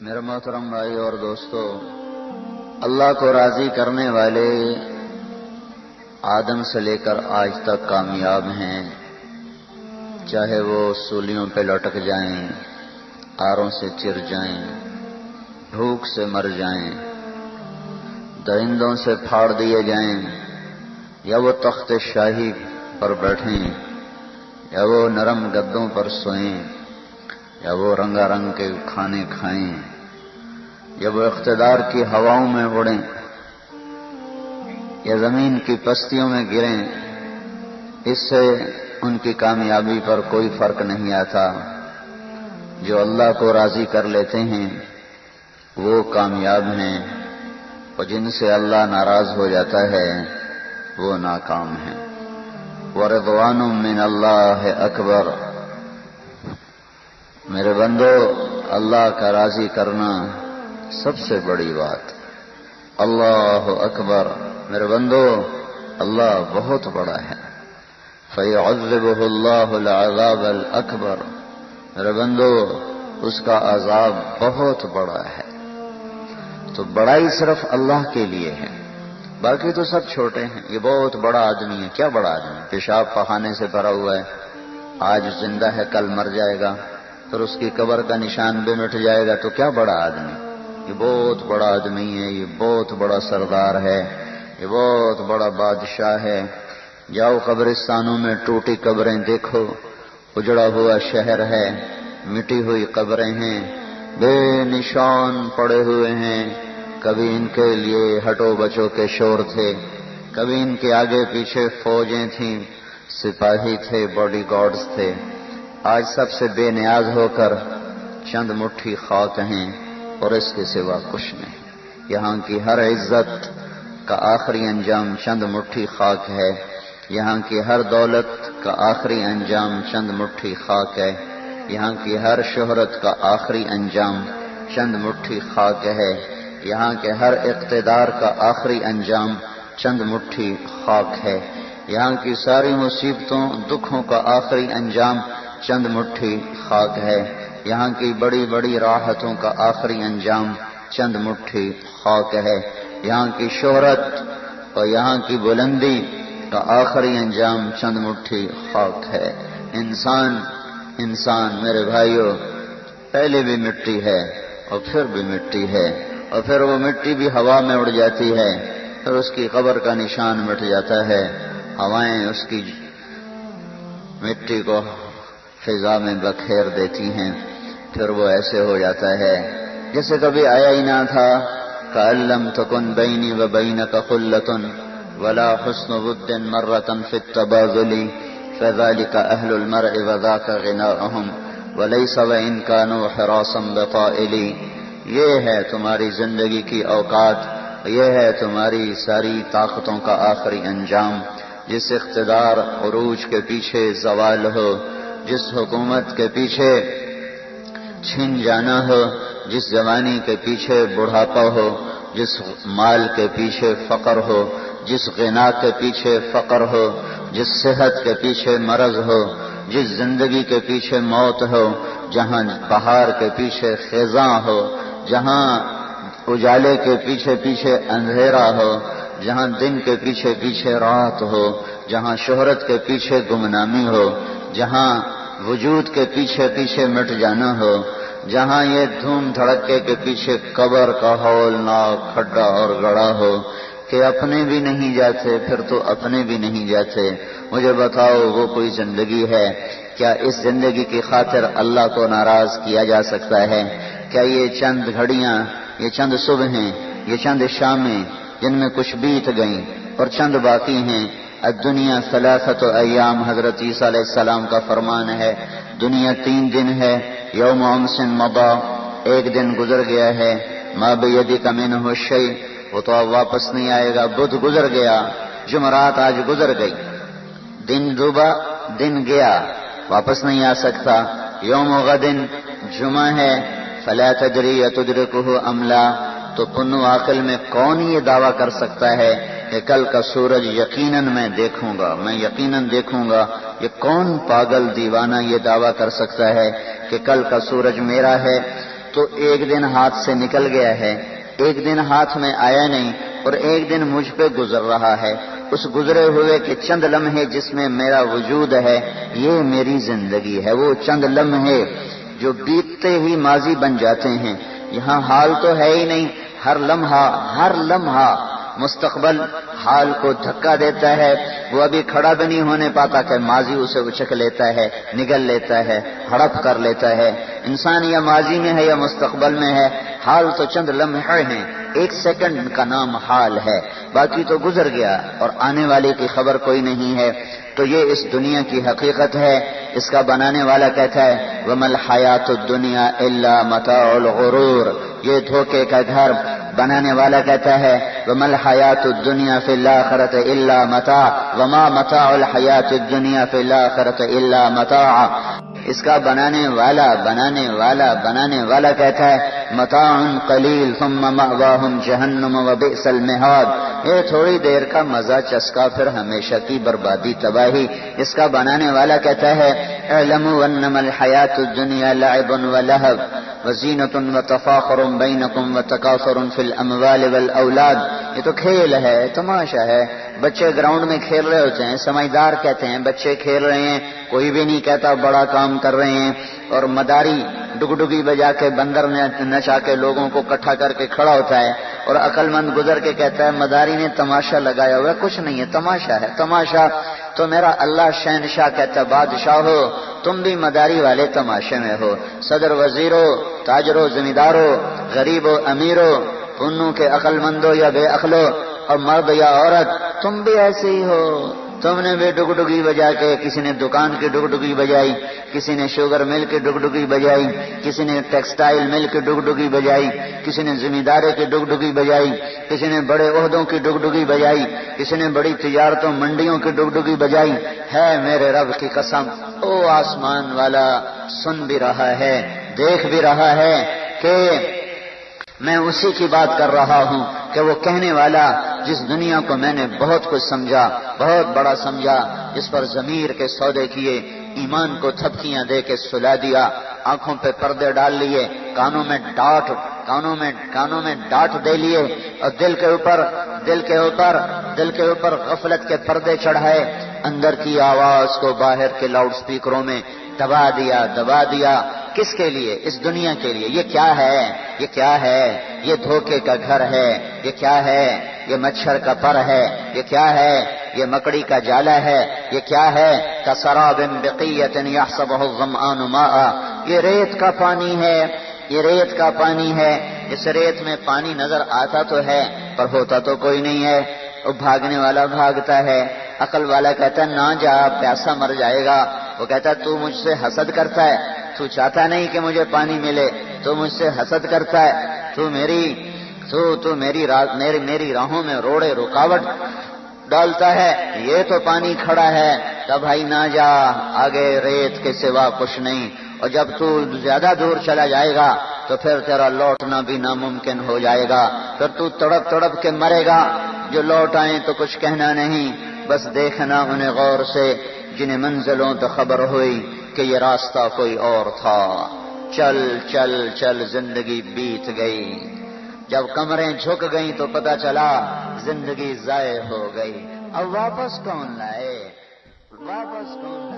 میرے محترم بھائی اور دوستو، اللہ کو راضی کرنے والے آدم سے لے کر آج تک کامیاب ہیں۔ چاہے وہ سولیوں پہ لٹک جائیں آروں سے چر جائیں، بھوک سے مر جائیں، درندوں سے پھاڑ دیے جائیں، یا وہ تخت شاہی پر بیٹھیں، یا وہ نرم گدوں پر سوئیں۔ یا وہ رنگا رنگ کے کھانے کھائیں، یا وہ اقتدار کی ہواؤں میں اڑیں، یا زمین کی پستیوں میں گریں، اس سے ان کی کامیابی پر کوئی فرق نہیں آتا۔ جو اللہ کو راضی کر لیتے ہیں، وہ کامیاب ہیں۔ اور جن سے اللہ ناراض ہو جاتا ہے، وہ ناکام ہیں۔ ورضوان من اللہ اکبر میرے بندو، اللہ کا راضی کرنا سب سے بڑی بات۔ اللہ اکبر۔ میرے بندو، اللہ بہت بڑا ہے۔ فیعذبہ اللہ العذاب الاکبر۔ میرے بندو، اس کا عذاب بہت بڑا ہے۔ تو بڑائی صرف اللہ کے لیے ہے۔ باقی تو سب چھوٹے ہیں۔ یہ بہت بڑا آدمی ہے۔ کیا بڑا آدمی پیشاب پخانے سے بھرا ہوا ہے۔ آج زندہ ہے، کل مر جائے گا۔ پھر اس کی قبر کا نشان بھی مٹ جائے گا تو کیا بڑا آدمی؟ یہ بہت بڑا آدمی ہے، یہ بہت بڑا سردار ہے، یہ بہت بڑا بادشاہ ہے۔ جاؤ قبرستانوں میں ٹوٹی قبریں دیکھو، اجڑا ہوا شہر ہے، مٹی ہوئی قبریں ہیں، بے نشان پڑے ہوئے ہیں۔ کبھی ان کے لیے ہٹو بچو کے شور تھے، کبھی ان کے آگے پیچھے فوجیں تھیں، سپاہی تھے باڈی گارڈز تھے۔ آج سب سے بے نیاز ہو کر چند مٹھی خاک ہیں اور اس کے سوا کچھ نہیں۔ یہاں کی ہر عزت کا آخری انجام چند مٹھی خاک ہے۔ یہاں کی ہر دولت کا آخری انجام چند مٹھی خاک ہے۔ یہاں کی ہر شہرت کا آخری انجام چند مٹھی خاک ہے۔ یہاں کے ہر اقتدار کا آخری انجام چند مٹھی خاک ہے۔ یہاں کی ساری مصیبتوں، دکھوں کا آخری انجام چند مٹھی خاک ہے۔ یہاں کی بڑی بڑی راحتوں کا آخری انجام چند مٹھی خاک ہے۔ یہاں کی شہرت اور یہاں کی بلندی کا آخری انجام چند مٹھی خاک ہے۔ انسان انسان میرے بھائیوں پہلے بھی مٹی ہے اور پھر بھی مٹی ہے اور پھر وہ مٹی بھی ہوا میں اڑ جاتی ہے۔ پھر اس کی قبر کا نشان مٹ جاتا ہے۔ ہوائیں اس کی مٹی کو فضا میں بکھیر دیتی ہیں، پھر وہ ایسے ہو جاتا ہے جیسے کبھی آیا ہی نہ تھا۔ کلم تکن بینی و بین کا ولا حسن بدن مرتن فتبازلی فضالی کا اہل المر وضا کا غنا اہم ولی سب ان کا نو حراسم یہ ہے تمہاری زندگی کی اوقات، یہ ہے تمہاری ساری طاقتوں کا آخری انجام، جس اقتدار عروج کے پیچھے زوال ہو۔ جس حکومت کے پیچھے چھن جانا ہو جس جوانی کے پیچھے بڑھاپا ہو جس مال کے پیچھے فقر ہو جس غنا کے پیچھے فقر ہو جس صحت کے پیچھے مرض ہو جس زندگی کے پیچھے موت ہو جہاں پہاڑ کے پیچھے خیزاں ہو جہاں اجالے کے پیچھے پیچھے اندھیرا ہو جہاں دن کے پیچھے پیچھے رات ہو جہاں شہرت کے پیچھے گمنامی ہو جہاں وجود کے پیچھے پیچھے مٹ جانا ہو، جہاں یہ دھوم دھڑکے کے پیچھے قبر کا ہول ناک، کھڈا اور گڑا ہو، کہ اپنے بھی نہیں جاتے، پھر تو اپنے بھی نہیں جاتے۔ مجھے بتاؤ، وہ کوئی زندگی ہے؟ کیا اس زندگی کی خاطر اللہ کو ناراض کیا جا سکتا ہے؟ کیا یہ چند گھڑیاں، یہ چند صبح ہیں یہ چند شامیں، جن میں کچھ بیت گئیں اور چند باقی ہیں دنیا سلاست و ایام حضرت عیسیٰ علیہ السلام کا فرمان ہے۔ دنیا تین دن ہے۔ یوم امسن مبا ایک دن گزر گیا ہے۔ ماں بیدی کا مین ہو شعی وہ تو اب واپس نہیں آئے گا۔ بدھ گزر گیا۔ جمعرات آج گزر گئی۔ دن ڈوبا دن گیا۔ واپس نہیں آ سکتا۔ یوم غدن۔ جمعہ ہے۔ فلا تدری یا تدرکہ عملہ تو پنو عقل میں کون یہ دعویٰ کر سکتا ہے؟ کہ کل کا سورج یقیناً میں دیکھوں گا، میں یقیناً دیکھوں گا یہ کون پاگل دیوانہ یہ دعویٰ کر سکتا ہے کہ کل کا سورج میرا ہے تو ایک دن ہاتھ سے نکل گیا ہے۔ ایک دن ہاتھ میں آیا نہیں اور ایک دن مجھ پہ گزر رہا ہے۔ اس گزرے ہوئے کے چند لمحے جس میں میرا وجود ہے، یہ میری زندگی ہے۔ وہ چند لمحے جو بیتتے ہی ماضی بن جاتے ہیں۔ یہاں حال تو ہے ہی نہیں۔ ہر لمحہ ہر لمحہ مستقبل حال کو دھکا دیتا ہے۔ وہ ابھی کھڑا بھی نہیں ہونے پاتا کہ ماضی اسے اچک لیتا ہے، نگل لیتا ہے، ہڑپ کر لیتا ہے۔ انسان یا ماضی میں ہے یا مستقبل میں ہے۔ حال تو چند لمحے ہیں۔ ایک سیکنڈ کا نام حال ہے۔ باقی تو گزر گیا اور آنے والے کی خبر کوئی نہیں ہے۔ تو یہ اس دنیا کی حقیقت ہے۔ اس کا بنانے والا کہتا ہے ومل حیات دنیا اللہ متا الغرور۔ یہ دھوکے کا گھر بنانے والا کہتا ہے ومل حیات دنیا فی اللہ خرط اللہ متا وما متا الحیات دنیا فی اللہ خرط اللہ متا اس کا بنانے والا بنانے والا بنانے والا کہتا ہے متا قلیل ثم مأواہم جہنم و بئس المہاد یہ تھوڑی دیر کا مزہ، چسکا، پھر ہمیشہ کی بربادی، تباہی۔ اس کا بنانے والا کہتا ہے، اعلموا انما الحیات الدنیا لعب و لہب۔ وزینت و تفاخر بینکم و تکاثر فی الاموال والاولاد یہ تو کھیل ہے، تماشا ہے۔ بچے گراؤنڈ میں کھیل رہے ہوتے ہیں، سمجھدار کہتے ہیں، بچے کھیل رہے ہیں، کوئی بھی نہیں کہتا بڑا کام کر رہے ہیں۔ اور مداری ڈگ ڈگی بجا کے بندر نچا کے لوگوں کو کٹھا کر کے کھڑا ہوتا ہے۔ اور عقل مند گزر کے کہتا ہے، مداری نے تماشا لگایا ہوا کچھ نہیں ہے، تماشا ہے، تماشا تو میرا اللہ شہنشاہ کہتا ہے، بادشاہ ہو۔ تم بھی مداری والے تماشے میں ہو۔ صدر وزیرو، تاجرو، زمیندارو غریب و امیرو پنو کے عقل مندو یا بے عقلو، اور مرد یا عورت، تم بھی ایسے ہی ہو۔ تم نے بھی ڈگ ڈگی بجا کے کسی نے دکان کی ڈگ ڈگی بجائی، کسی نے شوگر مل کی ڈگ ڈگی بجائی، کسی نے ٹیکسٹائل مل کی ڈگ ڈگی بجائی، کسی نے زمیندارے کی ڈگ ڈگی بجائی، کسی نے بڑے عہدوں کی ڈگ ڈگی بجائی، کسی نے بڑی تجارتوں، منڈیوں کی ڈگ ڈگی بجائی۔ ہے میرے رب کی قسم، او آسمان والا، سن بھی رہا ہے، دیکھ بھی رہا ہے کہ میں اسی کی بات کر رہا ہوں کہ وہ کہنے والا جس دنیا کو میں نے بہت کچھ سمجھا، بہت بڑا سمجھا، جس پر ضمیر کے سودے کیے، ایمان کو تھپکیاں دے کے سلا دیا، آنکھوں پہ پردے ڈال لیے، کانوں میں ڈاٹ، کانوں میں کانوں میں ڈاٹ دے لیے، اور دل کے اوپر، دل کے اوپر، دل کے اوپر غفلت کے پردے چڑھائے، اندر کی آواز کو باہر کے لاؤڈ سپیکروں میں دبا دیا دبا دیا، کس کے لیے؟ اس دنیا کے لیے۔ یہ کیا ہے؟ یہ کیا ہے؟ یہ دھوکے کا گھر ہے، یہ کیا ہے؟ یہ مچھر کا پر ہے، یہ کیا ہے؟ یہ مکڑی کا جالا ہے، یہ کیا ہے؟ کسراب بقیت یحسبہ الظمآن ماء۔ یہ ریت کا پانی ہے، یہ ریت کا پانی ہے۔ اس ریت میں پانی نظر آتا تو ہے، پر ہوتا تو کوئی نہیں ہے۔ وہ بھاگنے والا بھاگتا ہے۔ عقل والا کہتا ہے، نہ جا، پیاسا مر جائے گا۔ وہ کہتا ہے، تو مجھ سے حسد کرتا ہے۔ تو چاہتا نہیں کہ مجھے پانی ملے، تو مجھ سے حسد کرتا ہے۔ تو میری تو تو میری میری میری راہوں میں روڑے رکاوٹ ڈالتا ہے، یہ تو پانی کھڑا ہے، تب بھائی نہ جا، آگے ریت کے سوا کچھ نہیں۔ اور جب تو زیادہ دور چلا جائے گا، تو پھر تیرا لوٹنا بھی ناممکن ہو جائے گا۔ پھر تو تڑپ تڑپ کے مرے گا، جو لوٹ آئے تو کچھ کہنا نہیں۔ بس دیکھنا انہیں غور سے، جنہیں منزلوں تو خبر ہوئی کہ یہ راستہ کوئی اور تھا۔ چل چل چل، زندگی بیت گئی۔ جب کمریں جھک گئیں تو پتا چلا زندگی ضائع ہو گئی۔ اب واپس کون لائے؟ واپس کون لائے؟